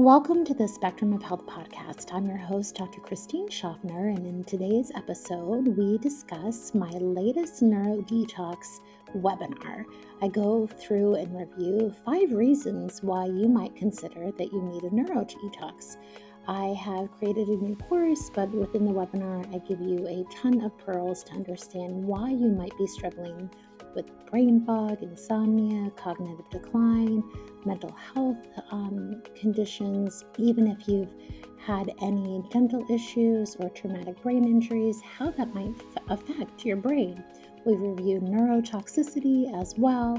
Welcome to the Spectrum of Health podcast. I'm your host, Dr. Christine Schaffner, and in today's episode, we discuss my latest neuro detox webinar. I go through and review five reasons why you might consider that you need a neuro detox. I have created a new course, but within the webinar, I give you a ton of pearls to understand why you might be struggling with brain fog, insomnia, cognitive decline, mental health um, conditions, even if you've had any dental issues or traumatic brain injuries, how that might affect your brain. We review neurotoxicity as well.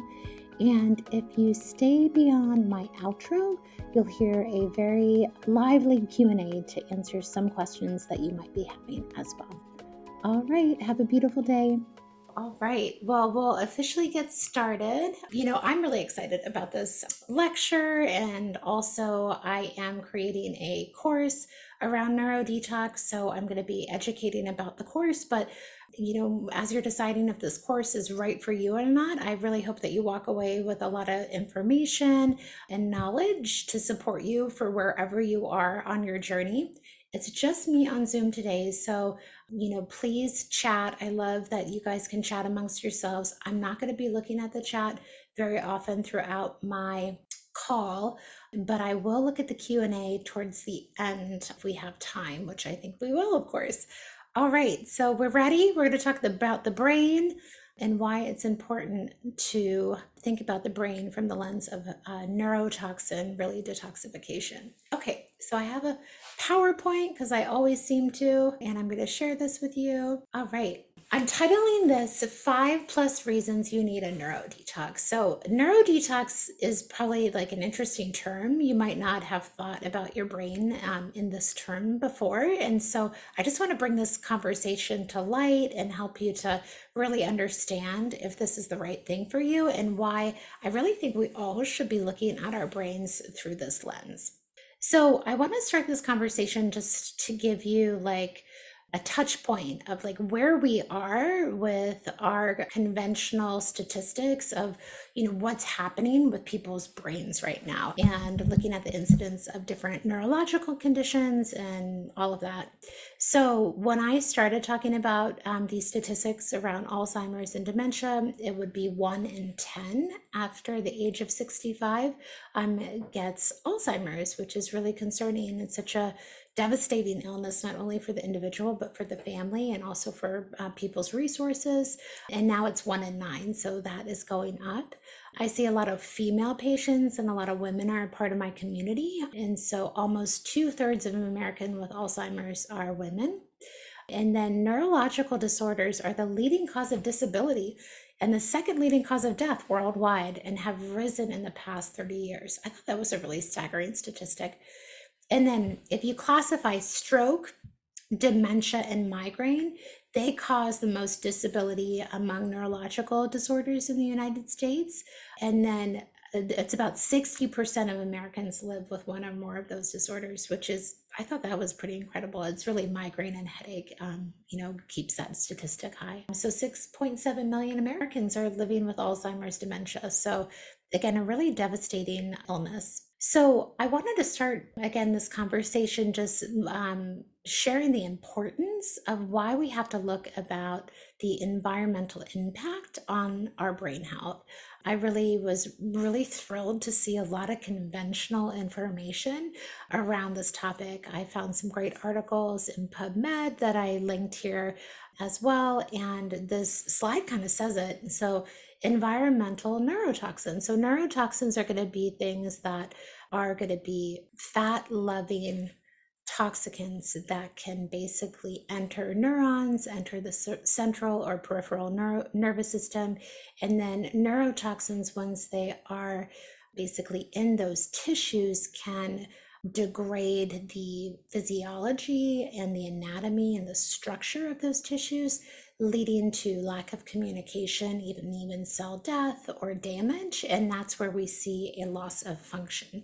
And if you stay beyond my outro, you'll hear a very lively Q&A to answer some questions that you might be having as well. All right, have a beautiful day. All right. Well, we'll officially get started. You know, I'm really excited about this lecture, and also I am creating a course around neurodetox. So I'm going to be educating about the course. But, you know, as you're deciding if this course is right for you or not, I really hope that you walk away with a lot of information and knowledge to support you for wherever you are on your journey. It's just me on Zoom today. So, you know, please chat. I love that you guys can chat amongst yourselves. I'm not going to be looking at the chat very often throughout my call, but I will look at the Q&A towards the end if we have time, which I think we will, of course. All right, so we're ready. We're going to talk about the brain and why it's important to think about the brain from the lens of uh, neurotoxin, really detoxification. Okay, so I have a PowerPoint because I always seem to, and I'm going to share this with you. All right. I'm titling this five plus reasons you need a neuro detox. So, neuro detox is probably like an interesting term. You might not have thought about your brain um, in this term before. And so, I just want to bring this conversation to light and help you to really understand if this is the right thing for you and why I really think we all should be looking at our brains through this lens. So I want to start this conversation just to give you like a touch point of like where we are with our conventional statistics of you know what's happening with people's brains right now and looking at the incidence of different neurological conditions and all of that. So when i started talking about um, these statistics around alzheimer's and dementia it would be one in 10 after the age of 65 um, gets alzheimer's which is really concerning it's such a devastating illness, not only for the individual, but for the family and also for uh, people's resources. And now it's one in nine, so that is going up. I see a lot of female patients, and a lot of women are a part of my community. And so almost two thirds of Americans with Alzheimer's are women. And then neurological disorders are the leading cause of disability and the second leading cause of death worldwide and have risen in the past 30 years. I thought that was a really staggering statistic. And then if you classify stroke, dementia, and migraine, they cause the most disability among neurological disorders in the United States. And then uh, it's about 60% of Americans live with one or more of those disorders, which is, I thought that was pretty incredible. It's really migraine and headache, um, you know, keeps that statistic high. So 6.7 million Americans are living with Alzheimer's dementia. So again, a really devastating illness. So, I wanted to start again this conversation just um, sharing the importance of why we have to look about the environmental impact on our brain health. I really was really thrilled to see a lot of conventional information around this topic. I found some great articles in PubMed that I linked here as well. And this slide kind of says it. So, environmental neurotoxins. So, neurotoxins are going to be things that are going to be fat loving toxicants that can basically enter neurons, enter the central or peripheral neuro- nervous system, and then neurotoxins, once they are basically in those tissues, can degrade the physiology and the anatomy and the structure of those tissues, leading to lack of communication, even even cell death or damage, and that's where we see a loss of function.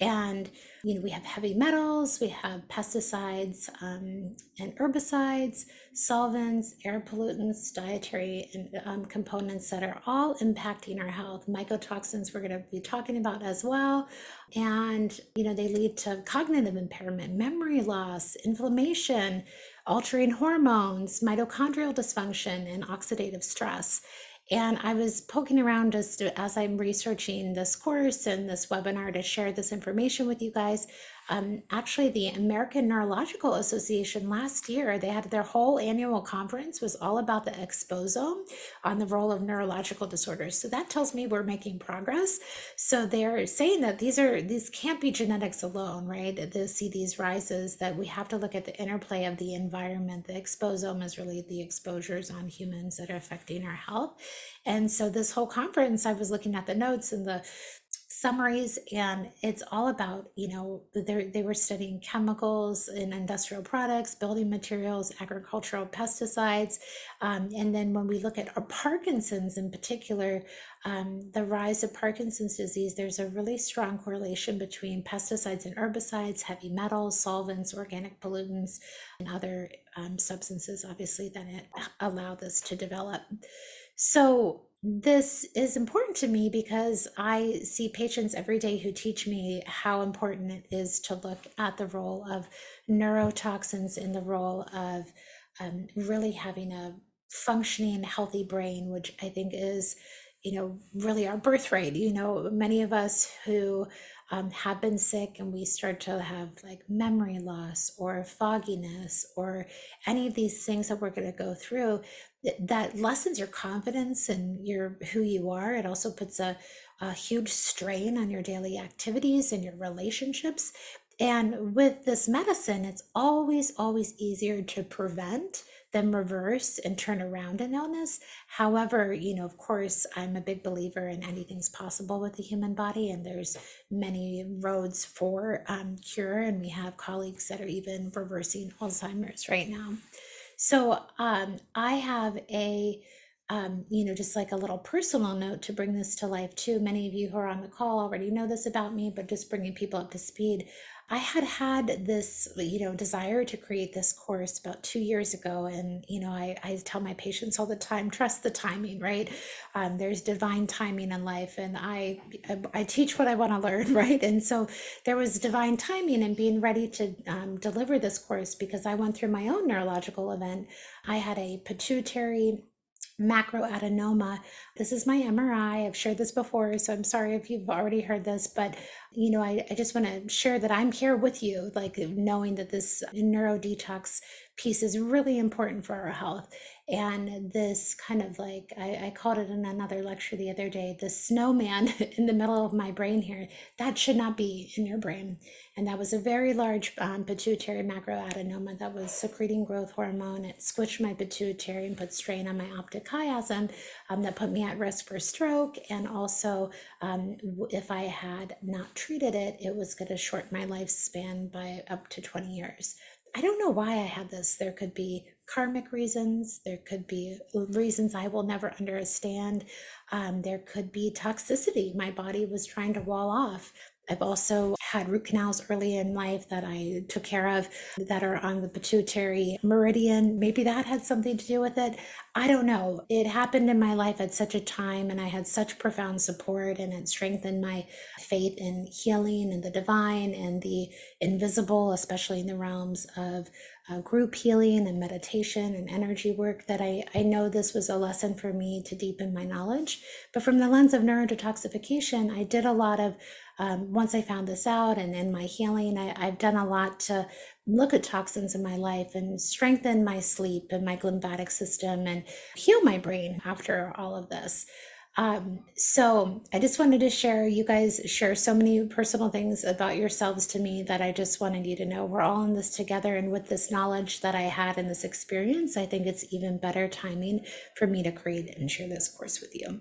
And you know, we have heavy metals, we have pesticides um, and herbicides, solvents, air pollutants, dietary um, components that are all impacting our health. Mycotoxins we're going to be talking about as well, and you know, they lead to cognitive impairment, memory loss, inflammation altering hormones, mitochondrial dysfunction, and oxidative stress. And I was poking around just as I'm researching this course and this webinar to share this information with you guys um, actually the American Neurological Association last year, they had their whole annual conference was all about the exposome on the role of neurological disorders. So that tells me we're making progress. So they're saying that these are these can't be genetics alone, right? To see these rises, that we have to look at the interplay of the environment. The exposome is really the exposures on humans that are affecting our health. And so this whole conference, I was looking at the notes and the summaries and it's all about you know they were studying chemicals and industrial products building materials agricultural pesticides um, and then when we look at parkinson's in particular um, the rise of parkinson's disease there's a really strong correlation between pesticides and herbicides heavy metals solvents organic pollutants and other um, substances obviously that allow this to develop. So this is important to me because I see patients every day who teach me how important it is to look at the role of neurotoxins in the role of um, really having a functioning, healthy brain, which I think is, you know, really our birthright. You know, many of us who um, have been sick and we start to have like memory loss or fogginess or any of these things that we're going to go through that lessens your confidence and your who you are it also puts a, a huge strain on your daily activities and your relationships and with this medicine it's always always easier to prevent then reverse and turn around an illness. However, you know, of course, I'm a big believer in anything's possible with the human body, and there's many roads for um, cure, and we have colleagues that are even reversing Alzheimer's right now. So um, I have a um, you know, just like a little personal note to bring this to life too. Many of you who are on the call already know this about me, but just bringing people up to speed. I had had this, you know, desire to create this course about two years ago. And, you know, I, I tell my patients all the time, trust the timing, right? Um, there's divine timing in life. And I, I teach what I want to learn, right? And so there was divine timing and being ready to um, deliver this course because I went through my own neurological event. I had a pituitary macroadenoma. This is my MRI. I've shared this before, so I'm sorry if you've already heard this, but you know, I, I just want to share that I'm here with you, like knowing that this neuro detox piece is really important for our health. And this kind of like, I, I called it in another lecture the other day, the snowman in the middle of my brain here, that should not be in your brain. And that was a very large um, pituitary macroadenoma that was secreting growth hormone. It squished my pituitary and put strain on my optic chiasm um, that put me at risk for stroke. And also, um, if I had not treated it, it was going to short my lifespan by up to 20 years. I don't know why I had this. There could be karmic reasons, there could be reasons I will never understand. Um, there could be toxicity. My body was trying to wall off. I've also had root canals early in life that I took care of that are on the pituitary meridian. Maybe that had something to do with it. I don't know. It happened in my life at such a time, and I had such profound support, and it strengthened my faith in healing and the divine and the invisible, especially in the realms of uh, group healing and meditation and energy work that I, I know this was a lesson for me to deepen my knowledge. But from the lens of neurodetoxification, I did a lot of um, once I found this out and in my healing, I, I've done a lot to look at toxins in my life and strengthen my sleep and my lymphatic system and heal my brain after all of this. Um, so I just wanted to share, you guys share so many personal things about yourselves to me that I just wanted you to know we're all in this together. And with this knowledge that I had and this experience, I think it's even better timing for me to create and share this course with you.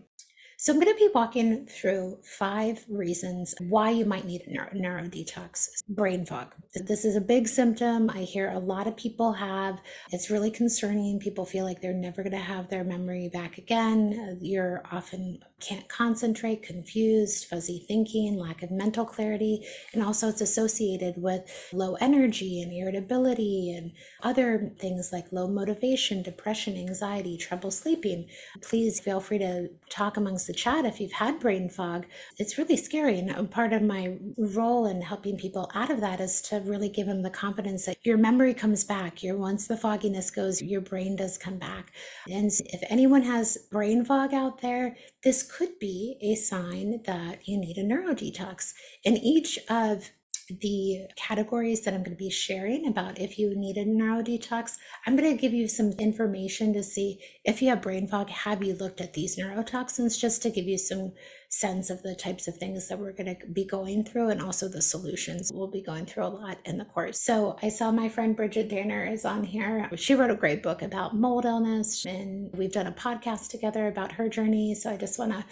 So, I'm going to be walking through five reasons why you might need a neuro, neuro detox. Brain fog. This is a big symptom I hear a lot of people have. It's really concerning. People feel like they're never going to have their memory back again. You're often can't concentrate, confused, fuzzy thinking, lack of mental clarity. And also, it's associated with low energy and irritability and other things like low motivation, depression, anxiety, trouble sleeping. Please feel free to talk amongst the chat if you've had brain fog. It's really scary. And part of my role in helping people out of that is to really give them the confidence that your memory comes back. Your once the fogginess goes, your brain does come back. And if anyone has brain fog out there, this could be a sign that you need a neurodetox. And each of the categories that I'm going to be sharing about if you need a neurodetox. I'm going to give you some information to see if you have brain fog, have you looked at these neurotoxins just to give you some sense of the types of things that we're going to be going through and also the solutions we'll be going through a lot in the course. So I saw my friend Bridget Danner is on here. She wrote a great book about mold illness and we've done a podcast together about her journey. So I just want to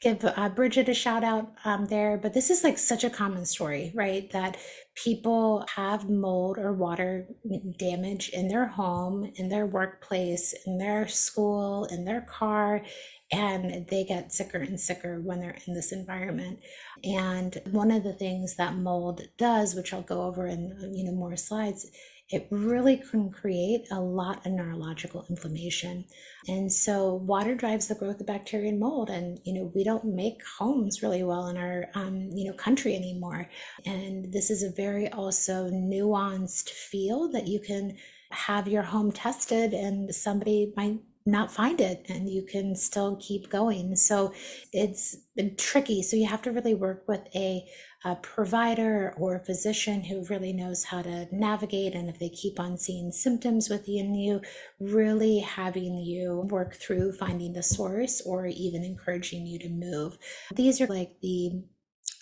give uh, Bridget a shout out um, there. But this is like such a common story, right? That people have mold or water damage in their home, in their workplace, in their school, in their car, and they get sicker and sicker when they're in this environment. And one of the things that mold does, which I'll go over in you know more slides, it really can create a lot of neurological inflammation. And so water drives the growth of bacteria and mold. And, you know, we don't make homes really well in our, um, you know, country anymore. And this is a very also nuanced field that you can have your home tested and somebody might not find it and you can still keep going. So it's tricky. So you have to really work with a, a, provider or a physician who really knows how to navigate. And if they keep on seeing symptoms within you, really having you work through finding the source or even encouraging you to move. These are like the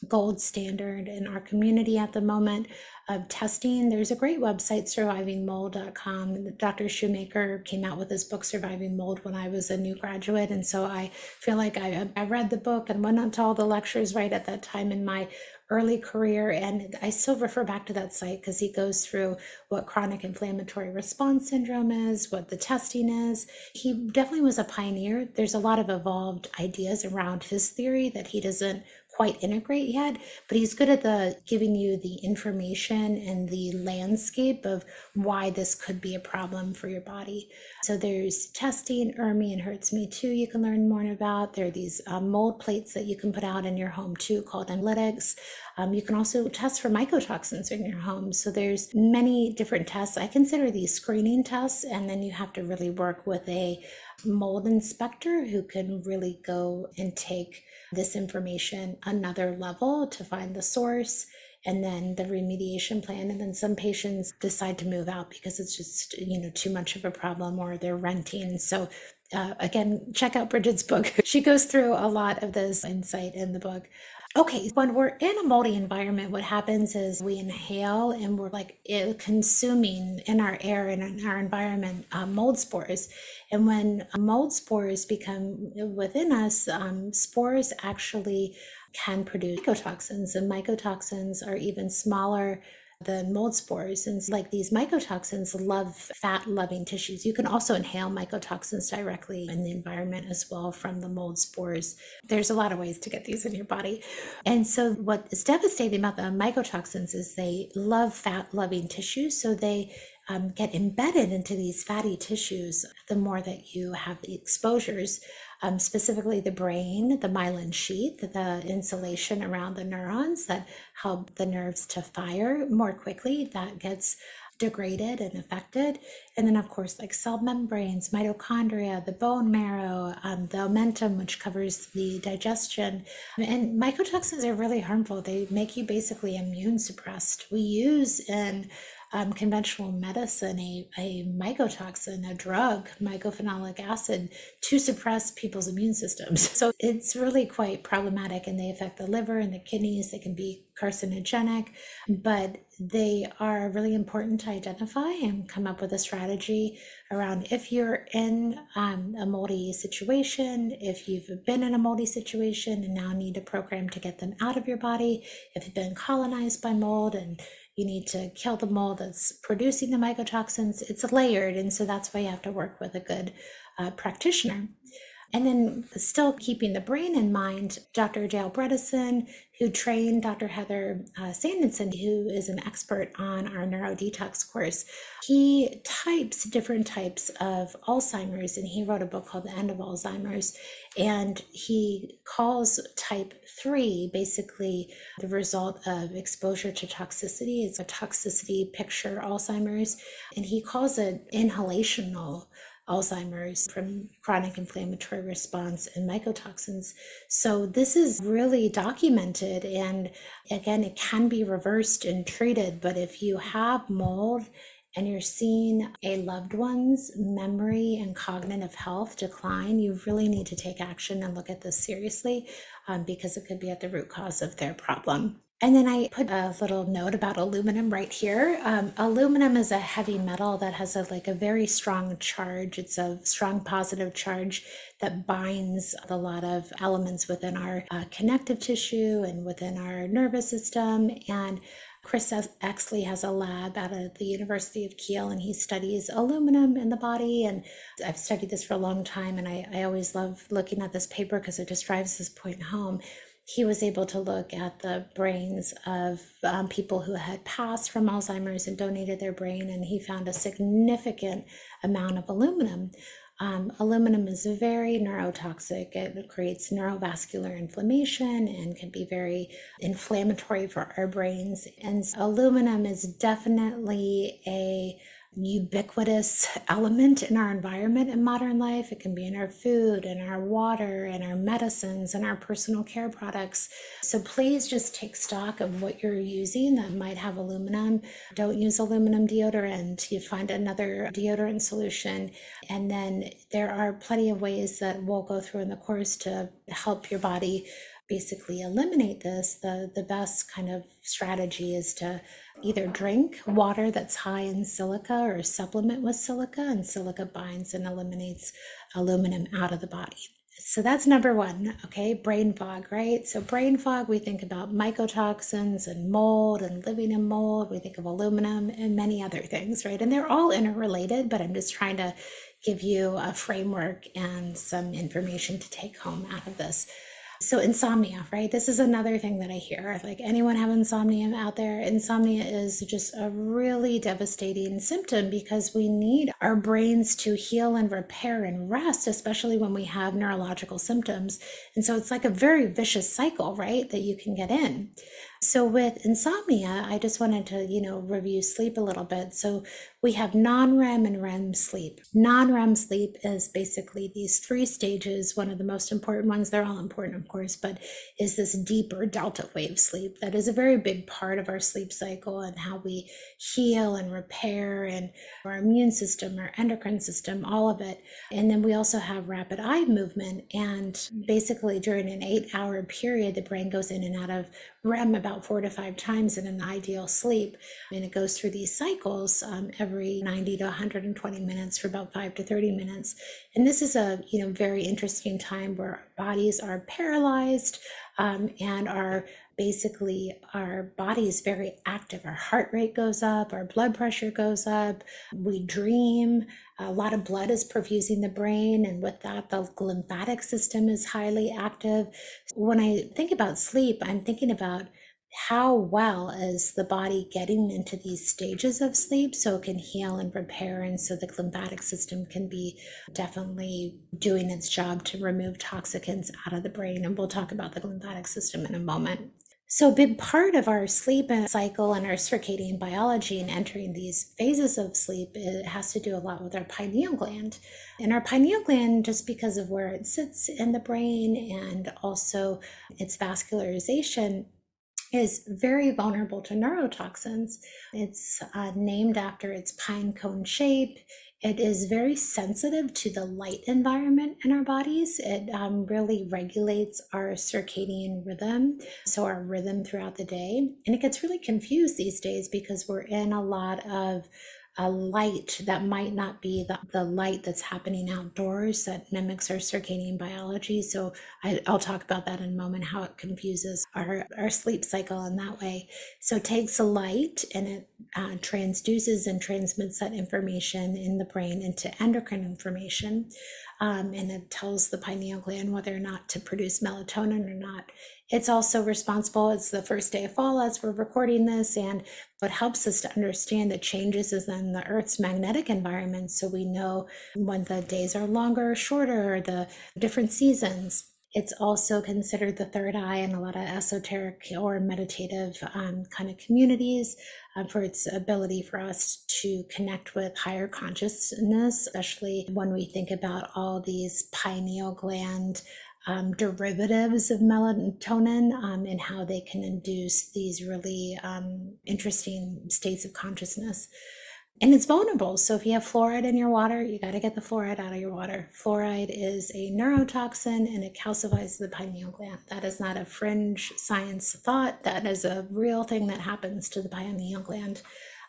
gold standard in our community at the moment of testing. There's a great website, survivingmold.com. Dr. Shoemaker came out with his book, Surviving Mold, when I was a new graduate. And so I feel like I, I read the book and went on to all the lectures right at that time in my early career. And I still refer back to that site because he goes through what chronic inflammatory response syndrome is, what the testing is. He definitely was a pioneer. There's a lot of evolved ideas around his theory that he doesn't quite integrate yet, but he's good at the giving you the information and the landscape of why this could be a problem for your body. So there's testing, ERMI and HERTSMI-2 you can learn more about. There are these uh, mold plates that you can put out in your home too called ImmunoLytics. Um, you can also test for mycotoxins in your home. So there's many different tests. I consider these screening tests, and then you have to really work with a mold inspector who can really go and take this information another level to find the source and then the remediation plan. And then some patients decide to move out because it's just you know too much of a problem or they're renting. So uh, again check out bridget's book. She goes through a lot of this insight in the book Okay, when we're in a moldy environment, what happens is we inhale and we're like eh, consuming in our air and in our environment uh, mold spores. And when mold spores become within us, um, spores actually can produce mycotoxins, and mycotoxins are even smaller the mold spores. And like these mycotoxins love fat loving tissues. You can also inhale mycotoxins directly in the environment as well from the mold spores. There's a lot of ways to get these in your body. And so, what is devastating about the mycotoxins is they love fat loving tissues. So, they um, get embedded into these fatty tissues the more that you have the exposures um, specifically the brain, the myelin sheath, the insulation around the neurons that help the nerves to fire more quickly, that gets degraded and affected. And then, of course, like cell membranes, mitochondria, the bone marrow, um, the omentum, which covers the digestion. And mycotoxins are really harmful. They make you basically immune suppressed. We use in um, conventional medicine a, a mycotoxin, a drug, mycophenolic acid, to suppress people's immune systems. So it's really quite problematic and they affect the liver and the kidneys. They can be carcinogenic, but they are really important to identify and come up with a strategy around if you're in um, a moldy situation, if you've been in a moldy situation and now need a program to get them out of your body, if you've been colonized by mold and you need to kill the mold that's producing the mycotoxins, it's layered. And so that's why you have to work with a good uh, practitioner. And then, still keeping the brain in mind, Dr. Dale Bredesen, who trained Dr. Heather uh, Sandison, who is an expert on our neurodetox course, he types different types of Alzheimer's, and he wrote a book called The End of Alzheimer's. And he calls type three basically the result of exposure to toxicity. It's a toxicity picture Alzheimer's, and he calls it inhalational Alzheimer's from chronic inflammatory response and mycotoxins. So, this is really documented. And again, it can be reversed and treated. But if you have mold and you're seeing a loved one's memory and cognitive health decline, you really need to take action and look at this seriously um, because it could be at the root cause of their problem. And then I put a little note about aluminum right here. Um, aluminum is a heavy metal that has a, like a very strong charge. It's a strong positive charge that binds a lot of elements within our uh, connective tissue and within our nervous system. And Chris Exley has a lab out of the University of Keele and he studies aluminum in the body. And I've studied this for a long time. And I, I always love looking at this paper because it just drives this point home he was able to look at the brains of um, people who had passed from Alzheimer's and donated their brain, and he found a significant amount of aluminum. Um, aluminum is very neurotoxic. It creates neurovascular inflammation and can be very inflammatory for our brains. And aluminum is definitely a ubiquitous element in our environment in modern life. It can be in our food, in our water, in our medicines, and our personal care products. So please just take stock of what you're using that might have aluminum. Don't use aluminum deodorant. You find another deodorant solution. And then there are plenty of ways that we'll go through in the course to help your body basically eliminate this. The, the best kind of strategy is to either drink water that's high in silica or supplement with silica, and silica binds and eliminates aluminum out of the body. So that's number one, okay? Brain fog, right? So, brain fog, we think about mycotoxins and mold and living in mold. We think of aluminum and many other things, right? And they're all interrelated, but I'm just trying to give you a framework and some information to take home out of this. So insomnia, right? This is another thing that I hear. Like anyone have insomnia out there? Insomnia is just a really devastating symptom because we need our brains to heal and repair and rest, especially when we have neurological symptoms. And so it's like a very vicious cycle, right? That you can get in. So with insomnia, I just wanted to, you know, review sleep a little bit. So we have non-REM and REM sleep. Non-REM sleep is basically these three stages. One of the most important ones, they're all important, of course, but is this deeper delta wave sleep. That is a very big part of our sleep cycle and how we heal and repair and our immune system, our endocrine system, all of it. And then we also have rapid eye movement. And basically during an eight hour period, the brain goes in and out of REM about four to five times in an ideal sleep. And it goes through these cycles um, every 90 to 120 minutes for about five to 30 minutes. And this is a you know very interesting time where our bodies are paralyzed um, and are basically our body is very active. Our heart rate goes up, our blood pressure goes up, we dream. A lot of blood is perfusing the brain, and with that, the lymphatic system is highly active. When I think about sleep, I'm thinking about how well is the body getting into these stages of sleep so it can heal and repair and so the lymphatic system can be definitely doing its job to remove toxicants out of the brain and we'll talk about the lymphatic system in a moment so, a big part of our sleep cycle and our circadian biology and entering these phases of sleep it has to do a lot with our pineal gland. And our pineal gland, just because of where it sits in the brain and also its vascularization, is very vulnerable to neurotoxins. It's uh, named after its pine cone shape. It is very sensitive to the light environment in our bodies. It um, really regulates our circadian rhythm, so our rhythm throughout the day. And it gets really confused these days because we're in a lot of a light that might not be the, the light that's happening outdoors that mimics our circadian biology. So I, will talk about that in a moment, how it confuses our, our sleep cycle in that way. So takes a light and it uh, transduces and transmits that information in the brain into endocrine information. Um, and it tells the pineal gland whether or not to produce melatonin or not. It's also responsible, it's the first day of fall as we're recording this, and what helps us to understand the changes is in the Earth's magnetic environment. So we know when the days are longer or shorter, the different seasons. It's also considered the third eye in a lot of esoteric or meditative um, kind of communities uh, for its ability for us to connect with higher consciousness, especially when we think about all these pineal gland um, derivatives of melatonin um, and how they can induce these really um, interesting states of consciousness. And it's vulnerable. So if you have fluoride in your water, you got to get the fluoride out of your water. Fluoride is a neurotoxin and it calcifies the pineal gland. That is not a fringe science thought. That is a real thing that happens to the pineal gland.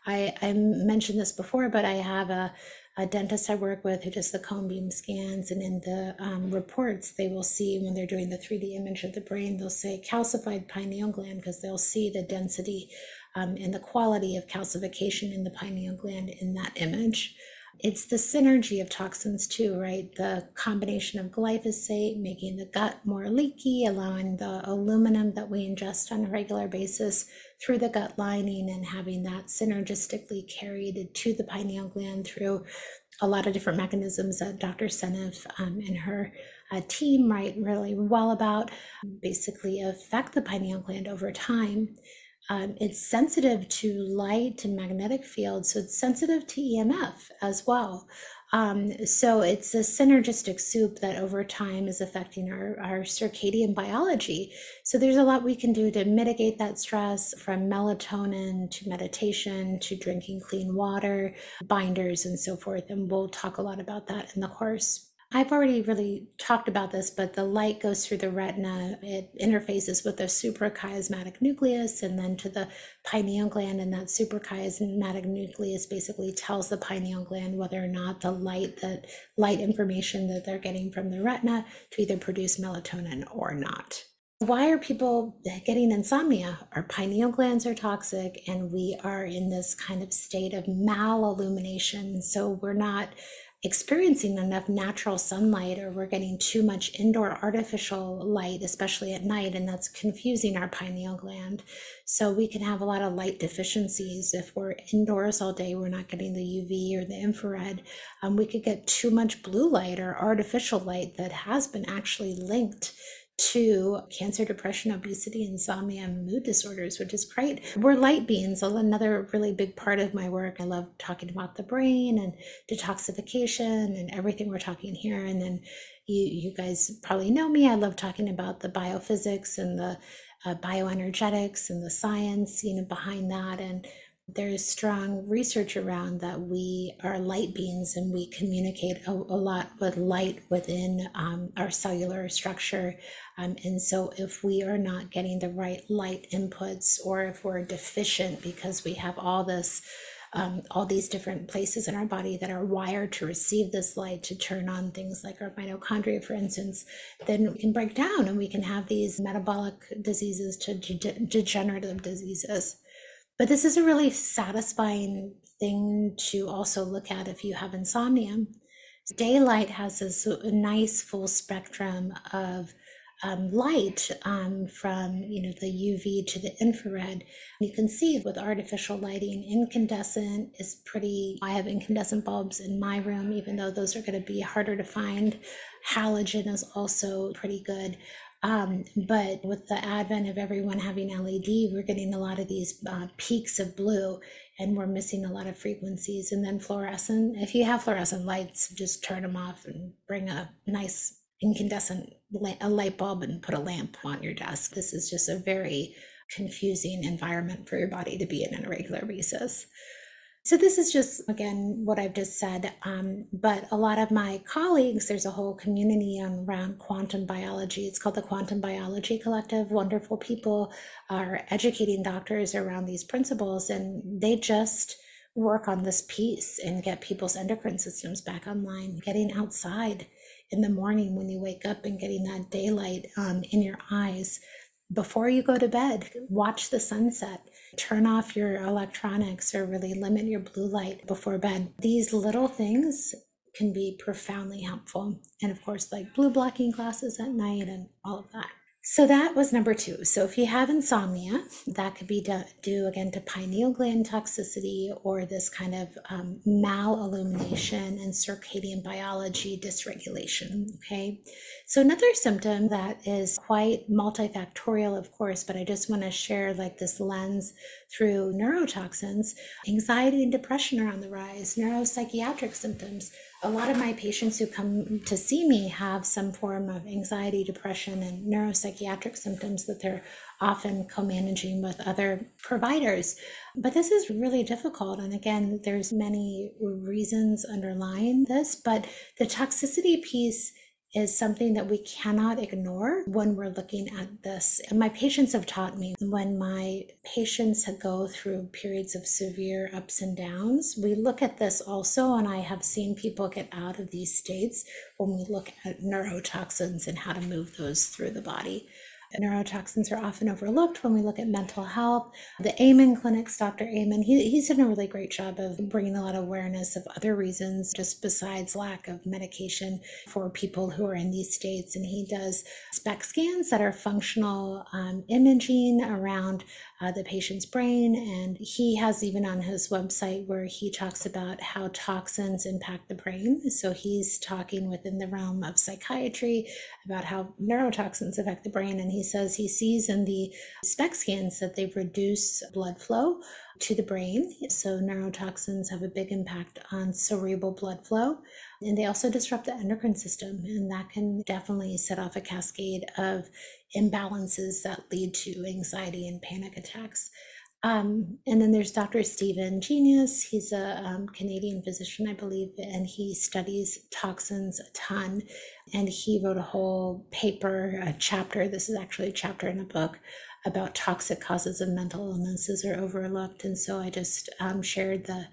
I, I mentioned this before, but I have a a dentist I work with who does the cone beam scans, and in the um, reports, they will see when they're doing the 3D image of the brain, they'll say calcified pineal gland because they'll see the density um, and the quality of calcification in the pineal gland in that image. It's the synergy of toxins too, right? The combination of glyphosate making the gut more leaky, allowing the aluminum that we ingest on a regular basis through the gut lining and having that synergistically carried to the pineal gland through a lot of different mechanisms that Dr. Seneff um, and her uh, team write really well about, basically affect the pineal gland over time um, it's sensitive to light and magnetic fields, so it's sensitive to EMF as well. Um, so it's a synergistic soup that over time is affecting our, our circadian biology. So there's a lot we can do to mitigate that stress from melatonin to meditation to drinking clean water, binders, and so forth. And we'll talk a lot about that in the course. I've already really talked about this, but the light goes through the retina. It interfaces with the suprachiasmatic nucleus and then to the pineal gland. And that suprachiasmatic nucleus basically tells the pineal gland whether or not the light, that light information that they're getting from the retina to either produce melatonin or not. Why are people getting insomnia? Our pineal glands are toxic, and we are in this kind of state of malillumination. So we're not experiencing enough natural sunlight or we're getting too much indoor artificial light, especially at night, and that's confusing our pineal gland. So we can have a lot of light deficiencies. If we're indoors all day, we're not getting the UV or the infrared. Um, we could get too much blue light or artificial light that has been actually linked to cancer, depression, obesity, insomnia, and mood disorders, which is great. We're light beings, another really big part of my work. I love talking about the brain and detoxification and everything we're talking here. And then you, you guys probably know me. I love talking about the biophysics and the uh, bioenergetics and the science, you know, behind that. And there's strong research around that we are light beings and we communicate a, a lot with light within um, our cellular structure. Um, and so, if we are not getting the right light inputs, or if we're deficient because we have all this, um, all these different places in our body that are wired to receive this light to turn on things like our mitochondria, for instance, then we can break down and we can have these metabolic diseases to de- degenerative diseases. But this is a really satisfying thing to also look at if you have insomnia. Daylight has this nice full spectrum of um, light um, from you know the UV to the infrared. You can see with artificial lighting, incandescent is pretty. I have incandescent bulbs in my room, even though those are going to be harder to find. Halogen is also pretty good. Um, but with the advent of everyone having LED, we're getting a lot of these uh, peaks of blue and we're missing a lot of frequencies. And then fluorescent, if you have fluorescent lights, just turn them off and bring a nice incandescent a light bulb and put a lamp on your desk. This is just a very confusing environment for your body to be in on a regular basis. So, this is just, again, what I've just said. Um, but a lot of my colleagues, there's a whole community around quantum biology. It's called the Quantum Biology Collective. Wonderful people are educating doctors around these principles, and they just work on this piece and get people's endocrine systems back online, getting outside in the morning when you wake up and getting that daylight um, in your eyes. Before you go to bed, watch the sunset turn off your electronics or really limit your blue light before bed. These little things can be profoundly helpful. And of course, like blue blocking glasses at night and all of that. So that was number two. So if you have insomnia, that could be due again to pineal gland toxicity or this kind of um, malillumination and circadian biology dysregulation. Okay. So another symptom that is quite multifactorial, of course, but I just want to share like this lens through neurotoxins. Anxiety and depression are on the rise, neuropsychiatric symptoms. A lot of my patients who come to see me have some form of anxiety, depression, and neuropsychiatric symptoms that they're often co-managing with other providers. But this is really difficult and again there's many reasons underlying this but the toxicity piece is something that we cannot ignore when we're looking at this. And my patients have taught me when my patients go through periods of severe ups and downs, we look at this also. And I have seen people get out of these states when we look at neurotoxins and how to move those through the body neurotoxins are often overlooked when we look at mental health. The Amen clinics, Dr. Amen, he, he's done a really great job of bringing a lot of awareness of other reasons, just besides lack of medication for people who are in these states. And he does SPECT scans that are functional um, imaging around uh, the patient's brain. And he has even on his website where he talks about how toxins impact the brain. So he's talking within the realm of psychiatry about how neurotoxins affect the brain. And he says he sees in the SPECT scans that they reduce blood flow to the brain. So neurotoxins have a big impact on cerebral blood flow. And they also disrupt the endocrine system, and that can definitely set off a cascade of imbalances that lead to anxiety and panic attacks. Um, and then there's Dr. Stephen Genuis. He's a um, Canadian physician, I believe, and he studies toxins a ton. And he wrote a whole paper, a chapter. This is actually a chapter in a book about toxic causes of mental illnesses are overlooked. And so I just um, shared the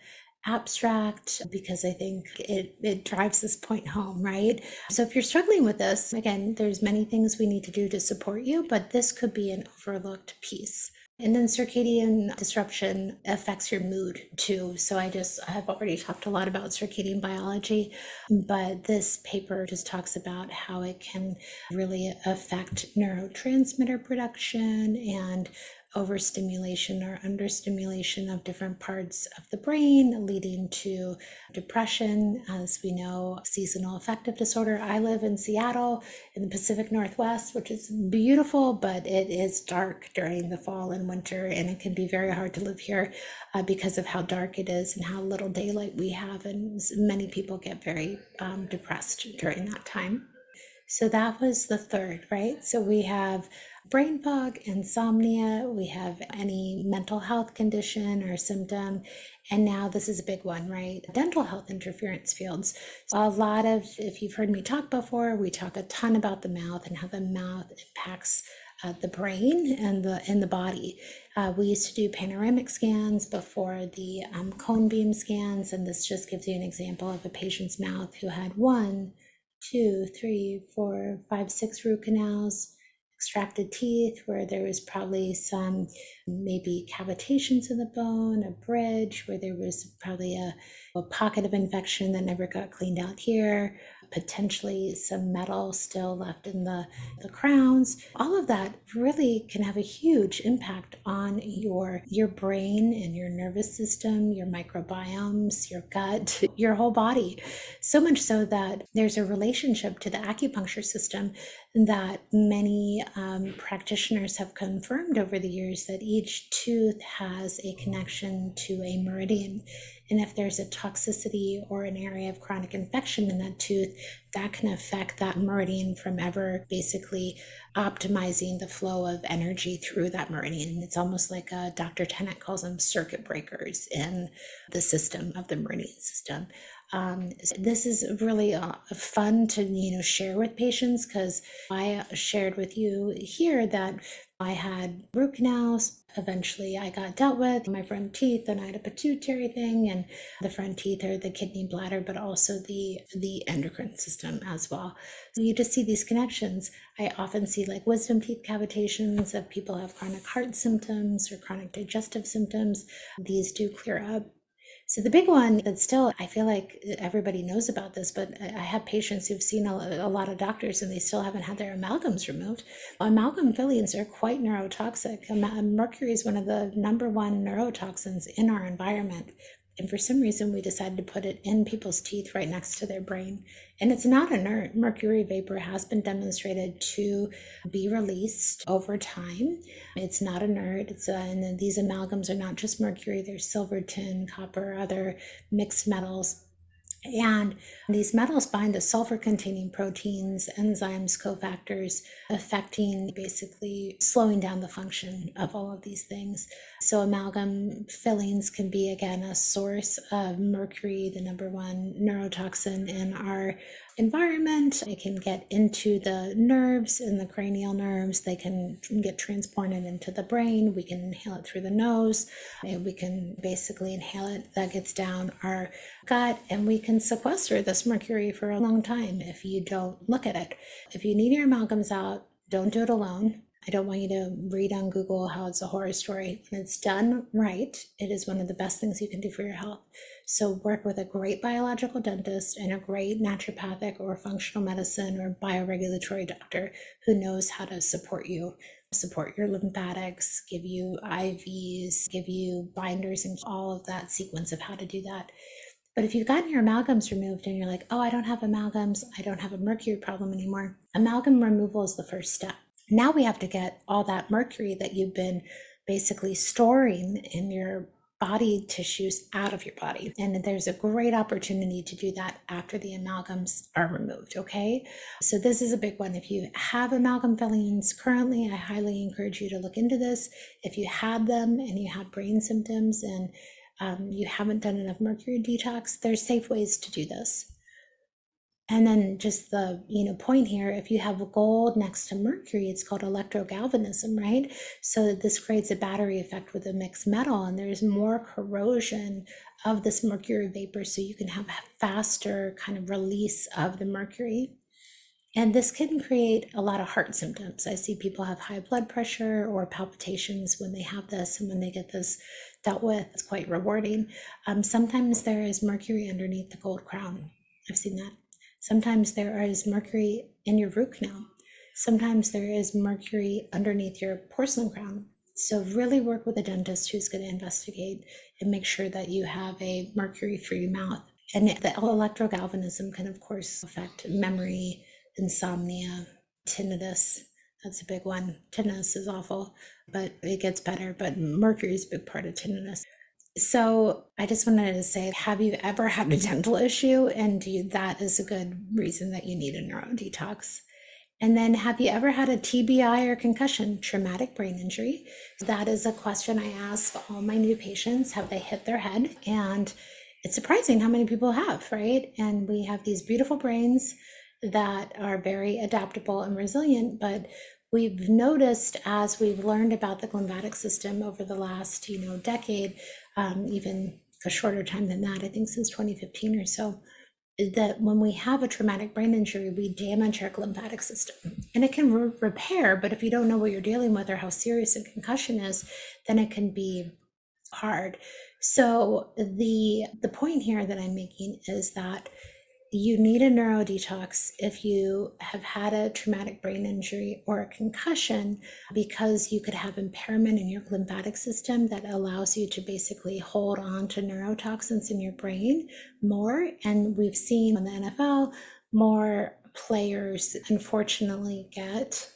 abstract because I think it, it drives this point home, right? So if you're struggling with this, again, there's many things we need to do to support you, but this could be an overlooked piece. And then circadian disruption affects your mood too. So I just I have already talked a lot about circadian biology, but this paper just talks about how it can really affect neurotransmitter production and overstimulation or understimulation of different parts of the brain, leading to depression. As we know, seasonal affective disorder. I live in Seattle in the Pacific Northwest, which is beautiful, but it is dark during the fall and winter, and it can be very hard to live here uh, because of how dark it is and how little daylight we have. And many people get very um, depressed during that time. So that was the third, right? So we have brain fog, insomnia, we have any mental health condition or symptom. And now this is a big one, right? Dental health interference fields. So a lot of, if you've heard me talk before, we talk a ton about the mouth and how the mouth impacts uh, the brain and the and the body. Uh, we used to do panoramic scans before the um, cone beam scans, and this just gives you an example of a patient's mouth who had one, two, three, four, five, six root canals extracted teeth where there was probably some maybe cavitations in the bone, a bridge where there was probably a, a pocket of infection that never got cleaned out here, potentially some metal still left in the, the crowns. All of that really can have a huge impact on your your brain and your nervous system, your microbiomes, your gut, your whole body. So much so that there's a relationship to the acupuncture system that many um, practitioners have confirmed over the years that each tooth has a connection to a meridian. And if there's a toxicity or an area of chronic infection in that tooth, that can affect that meridian from ever basically optimizing the flow of energy through that meridian. It's almost like uh, Dr. Tennant calls them circuit breakers in the system of the meridian system. Um, this is really uh, fun to you know share with patients because I shared with you here that I had root canals. Eventually, I got dealt with my front teeth, and I had a pituitary thing, and the front teeth are the kidney, bladder, but also the the endocrine system as well. So you just see these connections. I often see like wisdom teeth cavitations if people have chronic heart symptoms or chronic digestive symptoms. These do clear up so the big one that still, I feel like everybody knows about this, but I have patients who've seen a, a lot of doctors and they still haven't had their amalgams removed. Amalgam fillings are quite neurotoxic. Mercury is one of the number one neurotoxins in our environment. And for some reason, we decided to put it in people's teeth right next to their brain. And it's not inert. Mercury vapor has been demonstrated to be released over time. It's not inert. It's uh, and these amalgams are not just mercury. There's silver, tin, copper, other mixed metals and these metals bind to sulfur containing proteins, enzymes, cofactors, affecting basically slowing down the function of all of these things. So, amalgam fillings can be again a source of mercury, the number one neurotoxin in our environment. It can get into the nerves and the cranial nerves. They can get transported into the brain. We can inhale it through the nose. And we can basically inhale it. That gets down our gut, and we can sequester this mercury for a long time if you don't look at it. If you need your amalgams out, don't do it alone. I don't want you to read on Google how it's a horror story. When it's done right, it is one of the best things you can do for your health. So, work with a great biological dentist and a great naturopathic or functional medicine or bioregulatory doctor who knows how to support you, support your lymphatics, give you IVs, give you binders, and all of that sequence of how to do that. But if you've gotten your amalgams removed and you're like, oh, I don't have amalgams, I don't have a mercury problem anymore, amalgam removal is the first step. Now we have to get all that mercury that you've been basically storing in your body tissues out of your body. And there's a great opportunity to do that after the amalgams are removed. Okay. So, this is a big one. If you have amalgam fillings currently, I highly encourage you to look into this. If you had them and you have brain symptoms and um, you haven't done enough mercury detox, there's safe ways to do this. And then just the, you know, point here, if you have gold next to mercury, it's called electrogalvanism, right? So this creates a battery effect with a mixed metal and there's more corrosion of this mercury vapor so you can have a faster kind of release of the mercury. And this can create a lot of heart symptoms. I see people have high blood pressure or palpitations when they have this, and when they get this dealt with, it's quite rewarding. Um, sometimes there is mercury underneath the gold crown. I've seen that. Sometimes there is mercury in your root canal. Sometimes there is mercury underneath your porcelain crown. So, really work with a dentist who's going to investigate and make sure that you have a mercury free mouth. And the electrogalvanism can, of course, affect memory, insomnia, tinnitus. That's a big one. Tinnitus is awful, but it gets better. But mercury is a big part of tinnitus. So I just wanted to say, have you ever had a dental issue? And you, that is a good reason that you need a neuro detox. And then have you ever had a TBI or concussion, traumatic brain injury? That is a question I ask all my new patients. Have they hit their head? And it's surprising how many people have, right? And we have these beautiful brains that are very adaptable and resilient, but we've noticed as we've learned about the glymphatic system over the last you know decade um, even a shorter time than that i think since 2015 or so that when we have a traumatic brain injury we damage our lymphatic system. And it can re- repair but if you don't know what you're dealing with or how serious a concussion is then it can be hard. So the the point here that i'm making is that you need a neurodetox if you have had a traumatic brain injury or a concussion because you could have impairment in your lymphatic system that allows you to basically hold on to neurotoxins in your brain more. And we've seen in the NFL more players unfortunately get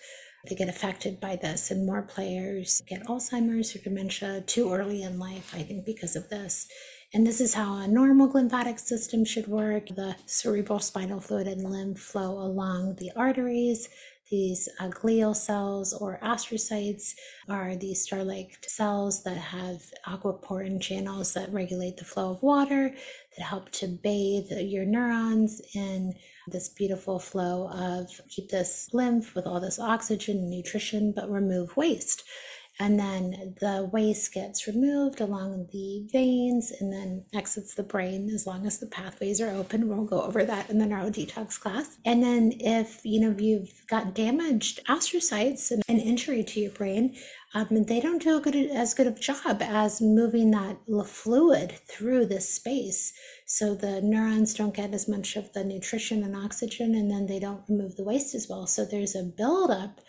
they get affected by this and more players get alzheimer's or dementia too early in life i think because of this and this is how a normal lymphatic system should work. The cerebral spinal fluid and lymph flow along the arteries. These uh, glial cells or astrocytes are these star-like cells that have aquaporin channels that regulate the flow of water, that help to bathe your neurons in this beautiful flow of keep this lymph with all this oxygen and nutrition, but remove waste and then the waste gets removed along the veins and then exits the brain as long as the pathways are open. We'll go over that in the neuro detox class. And then if you know you've got damaged astrocytes and an injury to your brain um, they don't do a good as good of job as moving that fluid through this space. So the neurons don't get as much of the nutrition and oxygen and then they don't remove the waste as well. So there's a buildup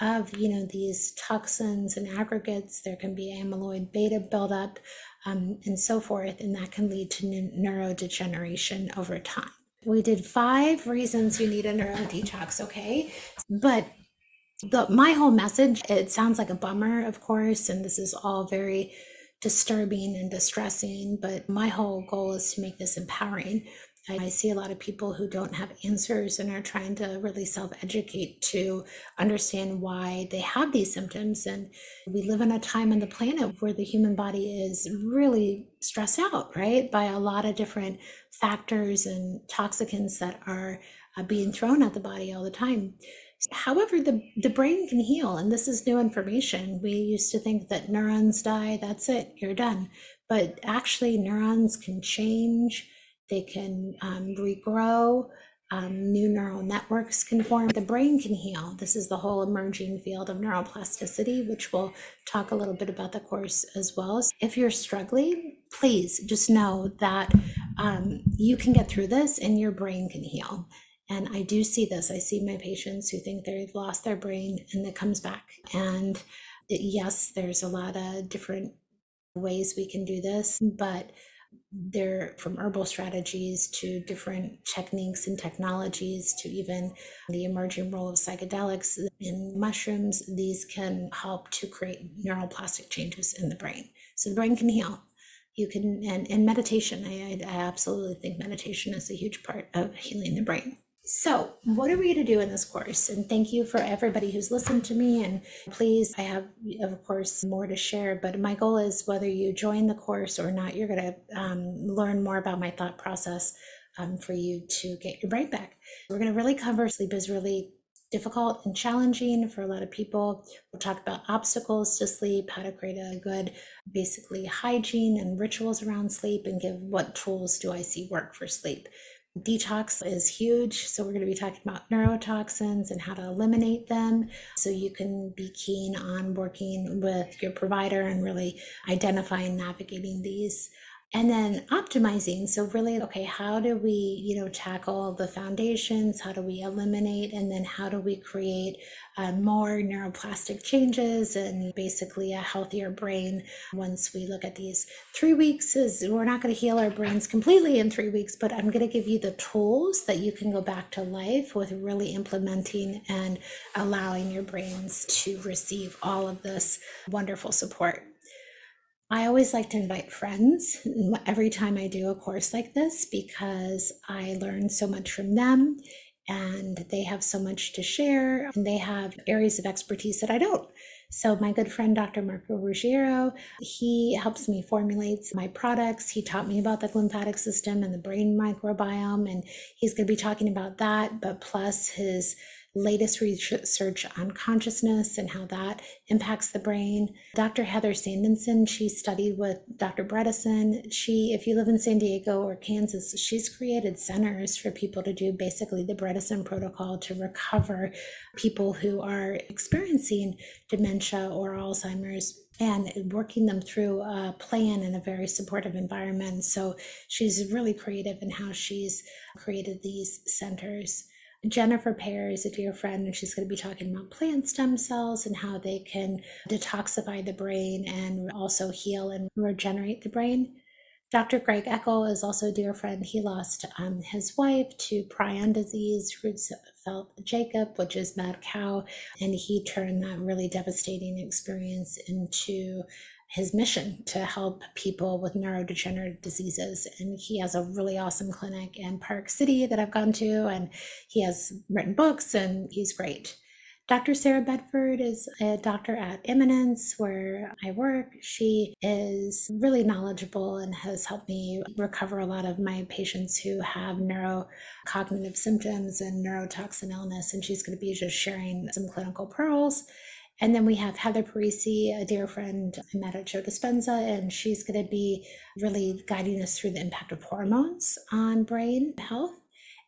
of you know these toxins and aggregates there can be amyloid beta buildup um, and so forth and that can lead to neurodegeneration over time. We did five reasons you need a neuro detox okay? But the, my whole message it sounds like a bummer of course and this is all very disturbing and distressing but my whole goal is to make this empowering I see a lot of people who don't have answers and are trying to really self educate to understand why they have these symptoms. And we live in a time on the planet where the human body is really stressed out, right, by a lot of different factors and toxicants that are uh, being thrown at the body all the time. However, the, the brain can heal, and this is new information. We used to think that neurons die, that's it, you're done. But actually, neurons can change they can um, regrow. Um, new neural networks can form. The brain can heal. This is the whole emerging field of neuroplasticity, which we'll talk a little bit about the course as well. If you're struggling, please just know that um, you can get through this and your brain can heal. And I do see this. I see my patients who think they've lost their brain and it comes back. And yes, there's a lot of different ways we can do this, but they're from herbal strategies to different techniques and technologies to even the emerging role of psychedelics in mushrooms. These can help to create neuroplastic changes in the brain. So the brain can heal. You can and, and meditation. I, I absolutely think meditation is a huge part of healing the brain so, what are we going to do in this course? And thank you for everybody who's listened to me. And please, I have, of course, more to share. But my goal is whether you join the course or not, you're going to um, learn more about my thought process um, for you to get your brain back. We're going to really cover sleep is really difficult and challenging for a lot of people. We'll talk about obstacles to sleep, how to create a good, basically, hygiene and rituals around sleep, and give what tools do I see work for sleep. Detox is huge. So, we're going to be talking about neurotoxins and how to eliminate them. So, you can be keen on working with your provider and really identifying, navigating these and then optimizing. So really okay how do we you know tackle the foundations? How do we eliminate? And then how do we create uh, more neuroplastic changes and basically a healthier brain once we look at these? Three weeks is we're not going to heal our brains completely in three weeks but i'm going to give you the tools that you can go back to life with really implementing and allowing your brains to receive all of this wonderful support I always like to invite friends every time I do a course like this because I learn so much from them and they have so much to share and they have areas of expertise that I don't. So my good friend Dr. Marco Ruggiero, he helps me formulate my products. He taught me about the lymphatic system and the brain microbiome and he's going to be talking about that, but plus his latest research on consciousness and how that impacts the brain. Dr. Heather Sandison, she studied with Dr. Bredesen. She, if you live in San Diego or Kansas, she's created centers for people to do basically the Bredesen protocol to recover people who are experiencing dementia or Alzheimer's and working them through a plan in a very supportive environment. So she's really creative in how she's created these centers. Jennifer Pear is a dear friend, and she's going to be talking about plant stem cells and how they can detoxify the brain and also heal and regenerate the brain. Dr. Greg Eckel is also a dear friend. He lost um, his wife to prion disease, Creutzfeldt Jakob, which is mad cow, and he turned that really devastating experience into his mission to help people with neurodegenerative diseases. And he has a really awesome clinic in Park City that I've gone to, and he has written books, and he's great. Dr. Sarah Bedford is a doctor at Immanence where I work. She is really knowledgeable and has helped me recover a lot of my patients who have neurocognitive symptoms and neurotoxin illness. And she's going to be just sharing some clinical pearls. And then we have Heather Parisi, a dear friend I met at Joe Dispenza, and she's going to be really guiding us through the impact of hormones on brain health.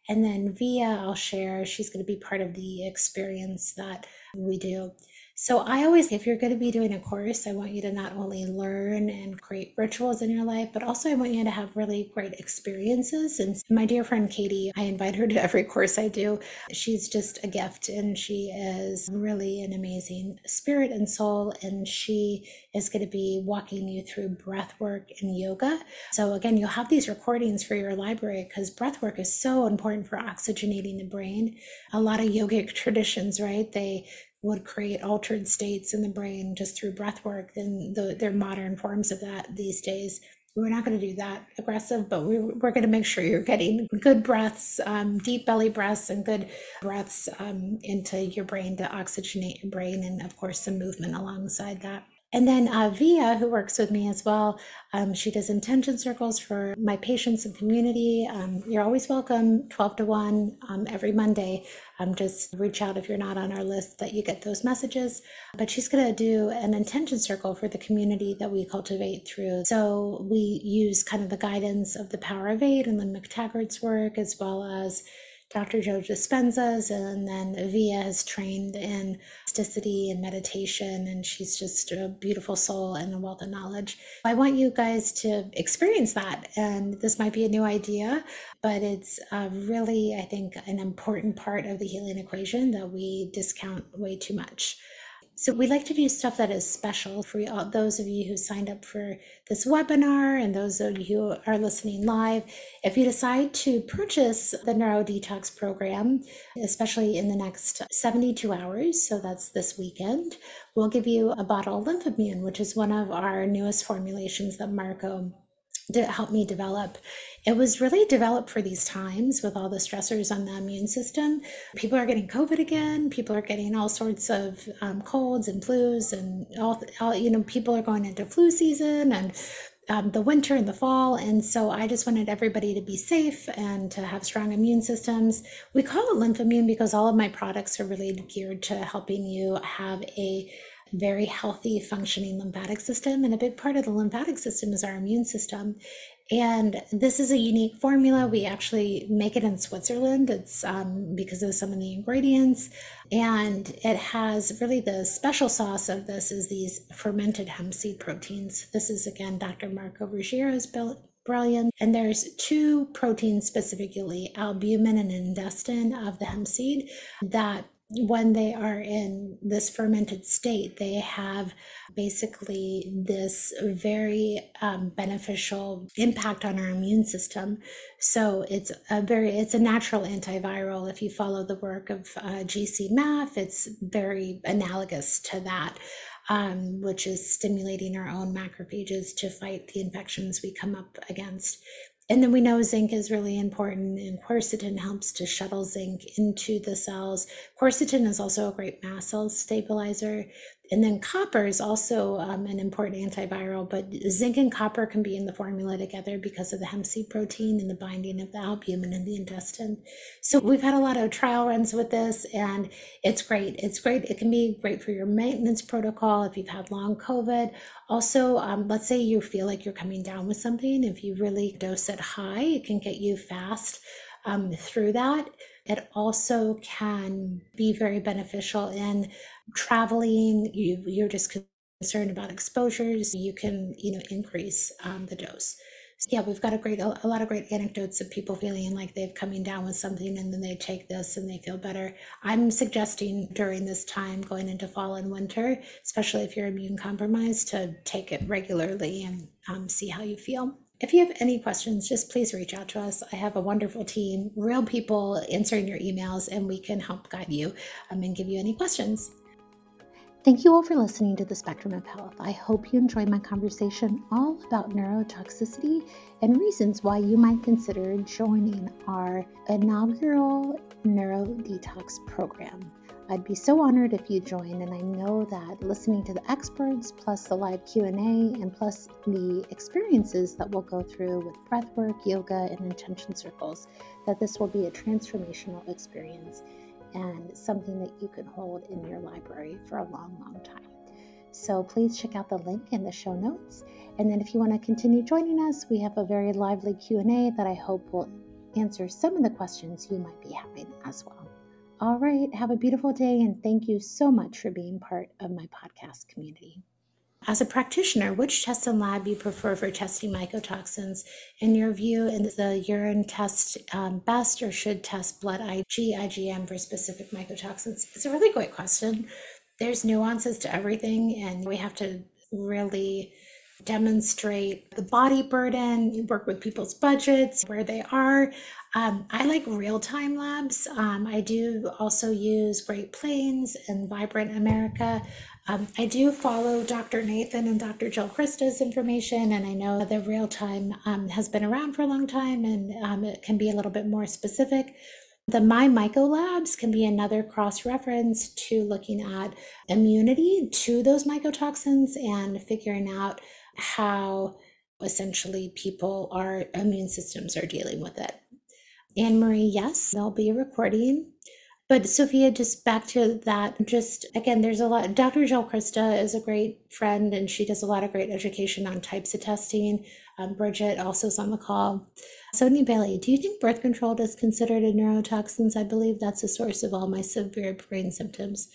And then Via, I'll share, she's going to be part of the experience that we do. So I always, if you're going to be doing a course, I want you to not only learn and create rituals in your life, but also I want you to have really great experiences. And my dear friend Katie, I invite her to every course I do. She's just a gift and she is really an amazing spirit and soul. And she is going to be walking you through breath work and yoga. So again, you'll have these recordings for your library because breath work is so important for oxygenating the brain. A lot of yogic traditions, right? They would create altered states in the brain just through breath work and the, their modern forms of that these days we're not going to do that aggressive, but we, we're going to make sure you're getting good breaths, um, deep belly breaths, and good breaths um, into your brain to oxygenate your brain, and of course, some movement alongside that. And then uh, Via, who works with me as well, um, she does intention circles for my patients and community. Um, you're always welcome, 12 to 1 um, every Monday. Um, just reach out if you're not on our list that you get those messages. But she's going to do an intention circle for the community that we cultivate through. So we use kind of the guidance of the Power of Eight and Lynne McTaggart's work, as well as Dr. Joe Dispenza's, and then Via has trained in plasticity and meditation, and she's just a beautiful soul and a wealth of knowledge. I want you guys to experience that, and this might be a new idea, but it's uh, really, I think, an important part of the healing equation that we discount way too much. So we like to do stuff that is special for all, those of you who signed up for this webinar and those of you who are listening live. If you decide to purchase the Neuro Detox program, especially in the next 72 hours, so that's this weekend, we'll give you a bottle of Lymphimune, which is one of our newest formulations that Marco to help me develop. It was really developed for these times with all the stressors on the immune system. People are getting COVID again. People are getting all sorts of um, colds and flus, and all, all, you know, people are going into flu season and um, the winter and the fall. And so I just wanted everybody to be safe and to have strong immune systems. We call it Lymphimune because all of my products are really geared to helping you have a very healthy functioning lymphatic system. And a big part of the lymphatic system is our immune system. And this is a unique formula. We actually make it in Switzerland. It's um, because of some of the ingredients. And it has really the special sauce of this is these fermented hemp seed proteins. This is again Dr. Marco Ruggiero's brilliant. And there's two proteins specifically, albumin and edestin of the hemp seed that when they are in this fermented state, they have basically this very um, beneficial impact on our immune system. So it's a very it's a natural antiviral. If you follow the work of uh, GcMAF, it's very analogous to that. Um, which is stimulating our own macrophages to fight the infections we come up against. And then we know zinc is really important, and quercetin helps to shuttle zinc into the cells. Quercetin is also a great mast cell stabilizer. And then copper is also um, an important antiviral, but zinc and copper can be in the formula together because of the hemp seed protein and the binding of the albumin in the intestine. So we've had a lot of trial runs with this, and it's great. It's great. It can be great for your maintenance protocol if you've had long COVID. Also, um, let's say you feel like you're coming down with something. If you really dose it high, it can get you fast um, through that. It also can be very beneficial in traveling. You, you're just concerned about exposures. You can, you know, increase um, the dose. So yeah, we've got a great, a lot of great anecdotes of people feeling like they've coming down with something and then they take this and they feel better. I'm suggesting during this time going into fall and winter, especially if you're immune compromised, to take it regularly and um, see how you feel. If you have any questions, just please reach out to us. I have a wonderful team, real people answering your emails, and we can help guide you um, and give you any questions. Thank you all for listening to the Spectrum of Health. I hope you enjoyed my conversation all about neurotoxicity and reasons why you might consider joining our inaugural Neuro Detox program. I'd be so honored if you join, and I know that listening to the experts, plus the live Q&A, and plus the experiences that we'll go through with breathwork, yoga, and intention circles, that this will be a transformational experience and something that you can hold in your library for a long, long time. So please check out the link in the show notes. And then if you want to continue joining us, we have a very lively Q&A that I hope will answer some of the questions you might be having as well. All right, have a beautiful day, and thank you so much for being part of my podcast community. As a practitioner, which test and lab you prefer for testing mycotoxins? In your view, is the urine test um, best or should test blood Ig, IgM for specific mycotoxins? It's a really great question. There's nuances to everything, and we have to really demonstrate the body burden, you work with people's budgets, where they are. Um, I like real time labs. Um, I do also use Great Plains and Vibrant America. Um, I do follow Dr. Nathan and Dr. Jill Crista's information, and I know the real time um, has been around for a long time and um, it can be a little bit more specific. The My Myco Labs can be another cross reference to looking at immunity to those mycotoxins and figuring out how essentially people, our immune systems are dealing with it. Anne Marie, yes, there'll be a recording. But Sophia, just back to that, just again, there's a lot. Dr. Jill Crista is a great friend and she does a lot of great education on types of testing. Um, Bridget also is on the call. Sonia Bailey, do you think birth control is considered a neurotoxins? I believe that's the source of all my severe brain symptoms.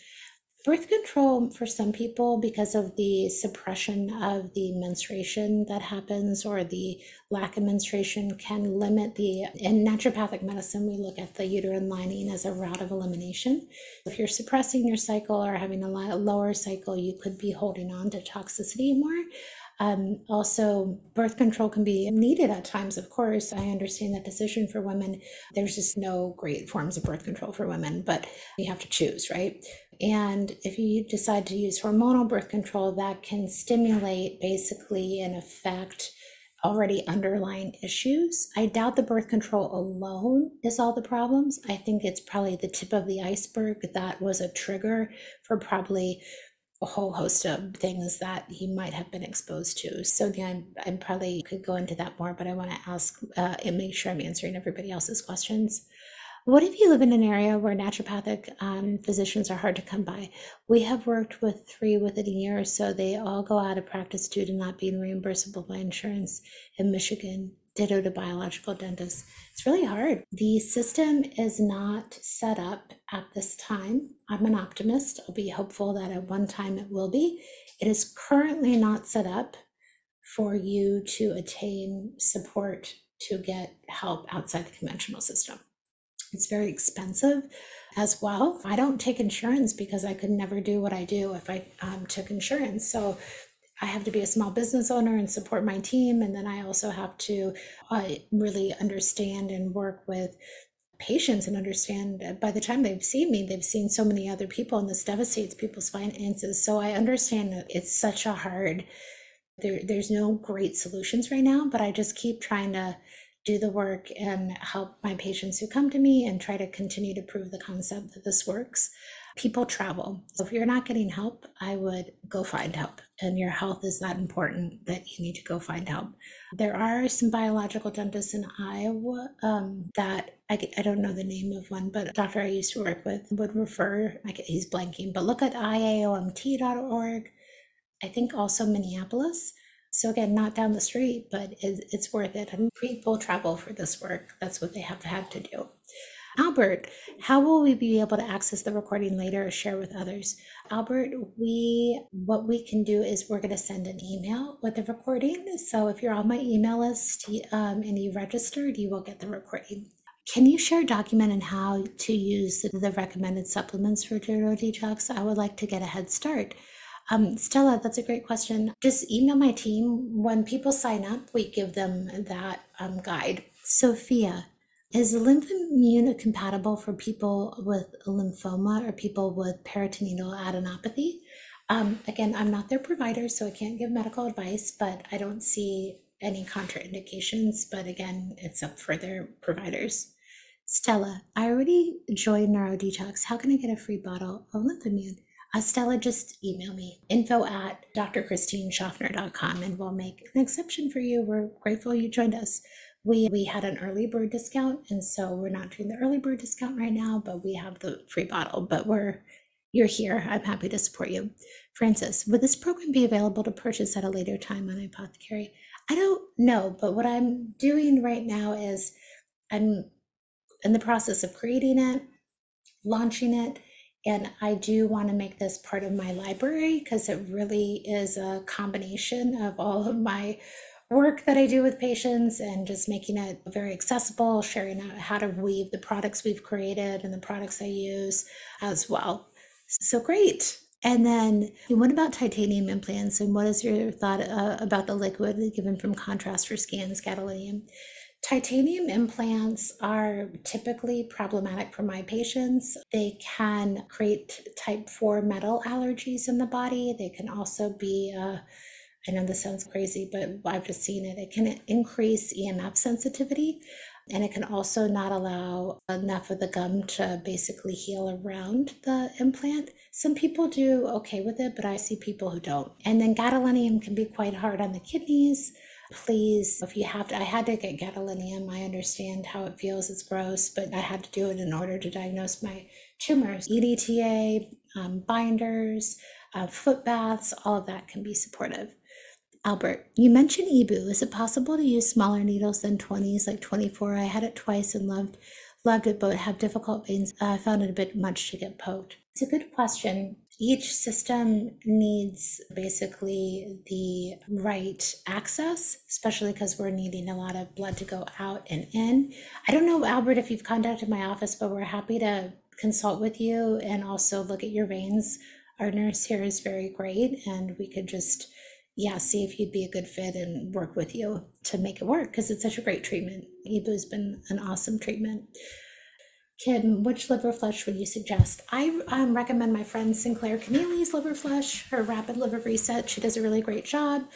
Birth control for some people, because of the suppression of the menstruation that happens or the lack of menstruation, can limit the. In naturopathic medicine, we look at the uterine lining as a route of elimination. If you're suppressing your cycle or having a lower cycle, you could be holding on to toxicity more. Um, also, birth control can be needed at times, of course. I understand that decision for women. There's just no great forms of birth control for women, but you have to choose, right? And if you decide to use hormonal birth control, that can stimulate basically and affect already underlying issues. I doubt the birth control alone is all the problems. I think it's probably the tip of the iceberg that was a trigger for probably a whole host of things that he might have been exposed to. So I, I probably could go into that more, but I want to ask uh, and make sure I'm answering everybody else's questions. What if you live in an area where naturopathic um, physicians are hard to come by? We have worked with three within a year or so. They all go out of practice due to not being reimbursable by insurance in Michigan. Ditto to biological dentists. It's really hard. The system is not set up at this time. I'm an optimist. I'll be hopeful that at one time it will be. It is currently not set up for you to attain support to get help outside the conventional system. It's very expensive as well. I don't take insurance because I could never do what I do if I um, took insurance. So I have to be a small business owner and support my team. And then I also have to uh, really understand and work with patients and understand by the time they've seen me, they've seen so many other people, and this devastates people's finances. So I understand that it's such a hard, there, there's no great solutions right now, but I just keep trying to do the work and help my patients who come to me and try to continue to prove the concept that this works. People travel. So if you're not getting help, I would go find help. And your health is that important that you need to go find help. There are some biological dentists in Iowa um, that I, I don't know the name of one, but a doctor I used to work with would refer, I, get, he's blanking, but look at iaomt.org. I think also Minneapolis so again, not down the street, but it's worth it. And people travel for this work. That's what they have had to do. Albert, how will we be able to access the recording later or share with others? Albert, we what we can do is we're going to send an email with the recording. So if you're on my email list um, and you registered, you will get the recording. Can you share a document on how to use the recommended supplements for Neuro Detox? I would like to get a head start. Um, Stella, that's a great question. Just email my team. When people sign up, we give them that um, guide. Sophia, is Lymphimune compatible for people with lymphoma or people with peritoneal adenopathy? Um, again, I'm not their provider, so I can't give medical advice, but I don't see any contraindications. But again, it's up for their providers. Stella, I already joined NeuroDetox. How can I get a free bottle of Lymphimune? Stella, just email me info at drchristineschaffner.com and we'll make an exception for you. We're grateful you joined us. We, we had an early bird discount, and so we're not doing the early bird discount right now, but we have the free bottle. But we're you're here. I'm happy to support you. Francis, would this program be available to purchase at a later time on Apothecary? I don't know, but what I'm doing right now is I'm in the process of creating it, launching it, and I do want to make this part of my library because it really is a combination of all of my work that I do with patients and just making it very accessible, sharing out how to weave the products we've created and the products I use as well. So great. And then what about titanium implants and what is your thought uh, about the liquid given from contrast for scans, gadolinium? Titanium implants are typically problematic for my patients. They can create type 4 metal allergies in the body. They can also be, uh, I know this sounds crazy, but I've just seen it. It can increase EMF sensitivity and it can also not allow enough of the gum to basically heal around the implant. Some people do okay with it, but I see people who don't. And then gadolinium can be quite hard on the kidneys please, if you have to, I had to get gadolinium. I understand how it feels. It's gross, but I had to do it in order to diagnose my tumors. EDTA, um, binders, uh, foot baths, all of that can be supportive. Albert, you mentioned EBOO. Is it possible to use smaller needles than 20s, like 24? I had it twice and loved loved it, but have difficult veins. I found it a bit much to get poked. It's a good question each system needs basically the right access, especially because we're needing a lot of blood to go out and in. I don't know, Albert, if you've contacted my office, but we're happy to consult with you and also look at your veins. Our nurse here is very great, and we could just, yeah, see if you'd be a good fit and work with you to make it work because it's such a great treatment. EBOO's been an awesome treatment. Kim, which liver flush would you suggest? I um, recommend my friend Sinclair Kennally's liver flush, her rapid liver reset. She does a really great job.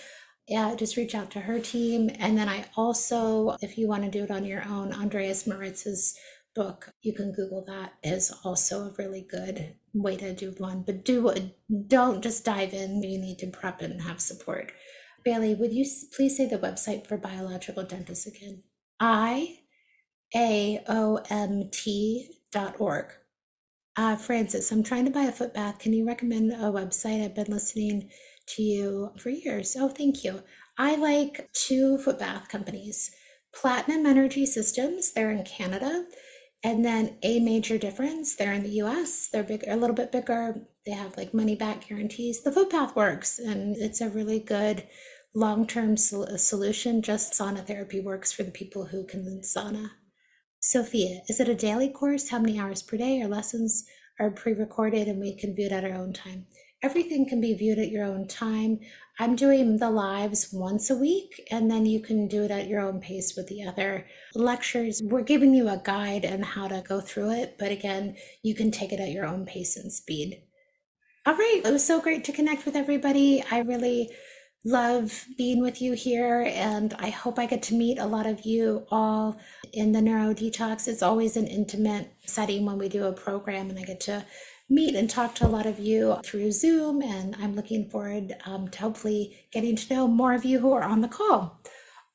Yeah, just reach out to her team. And then I also, if you want to do it on your own, Andreas Moritz's book, you can Google that, is also a really good way to do one. But do don't just dive in. You need to prep and have support. Bailey, would you please say the website for biological dentists again? I aomt.org. Uh, Francis, I'm trying to buy a foot bath. Can you recommend a website? I've been listening to you for years. Oh, thank you. I like two foot bath companies Platinum Energy Systems, they're in Canada, and then A Major Difference, they're in the US. They're big, a little bit bigger. They have like money back guarantees. The foot bath works, and it's a really good long term sol- solution. Just sauna therapy works for the people who can sauna. Sophia, is it a daily course? How many hours per day? Our lessons are pre recorded and we can view it at our own time. Everything can be viewed at your own time. I'm doing the lives once a week, and then you can do it at your own pace with the other lectures. We're giving you a guide on how to go through it, but again, you can take it at your own pace and speed. All right, it was so great to connect with everybody. I really love being with you here, and I hope I get to meet a lot of you all in the Neuro Detox. It's always an intimate setting when we do a program, and I get to meet and talk to a lot of you through Zoom. And I'm looking forward um, to hopefully getting to know more of you who are on the call.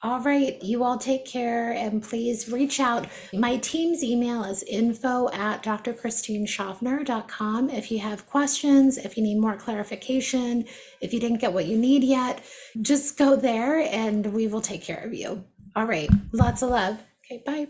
All right, you all take care and please reach out. My team's email is info at drchristineschaffner.com. If you have questions, if you need more clarification, if you didn't get what you need yet, just go there and we will take care of you. All right, lots of love. Okay, bye.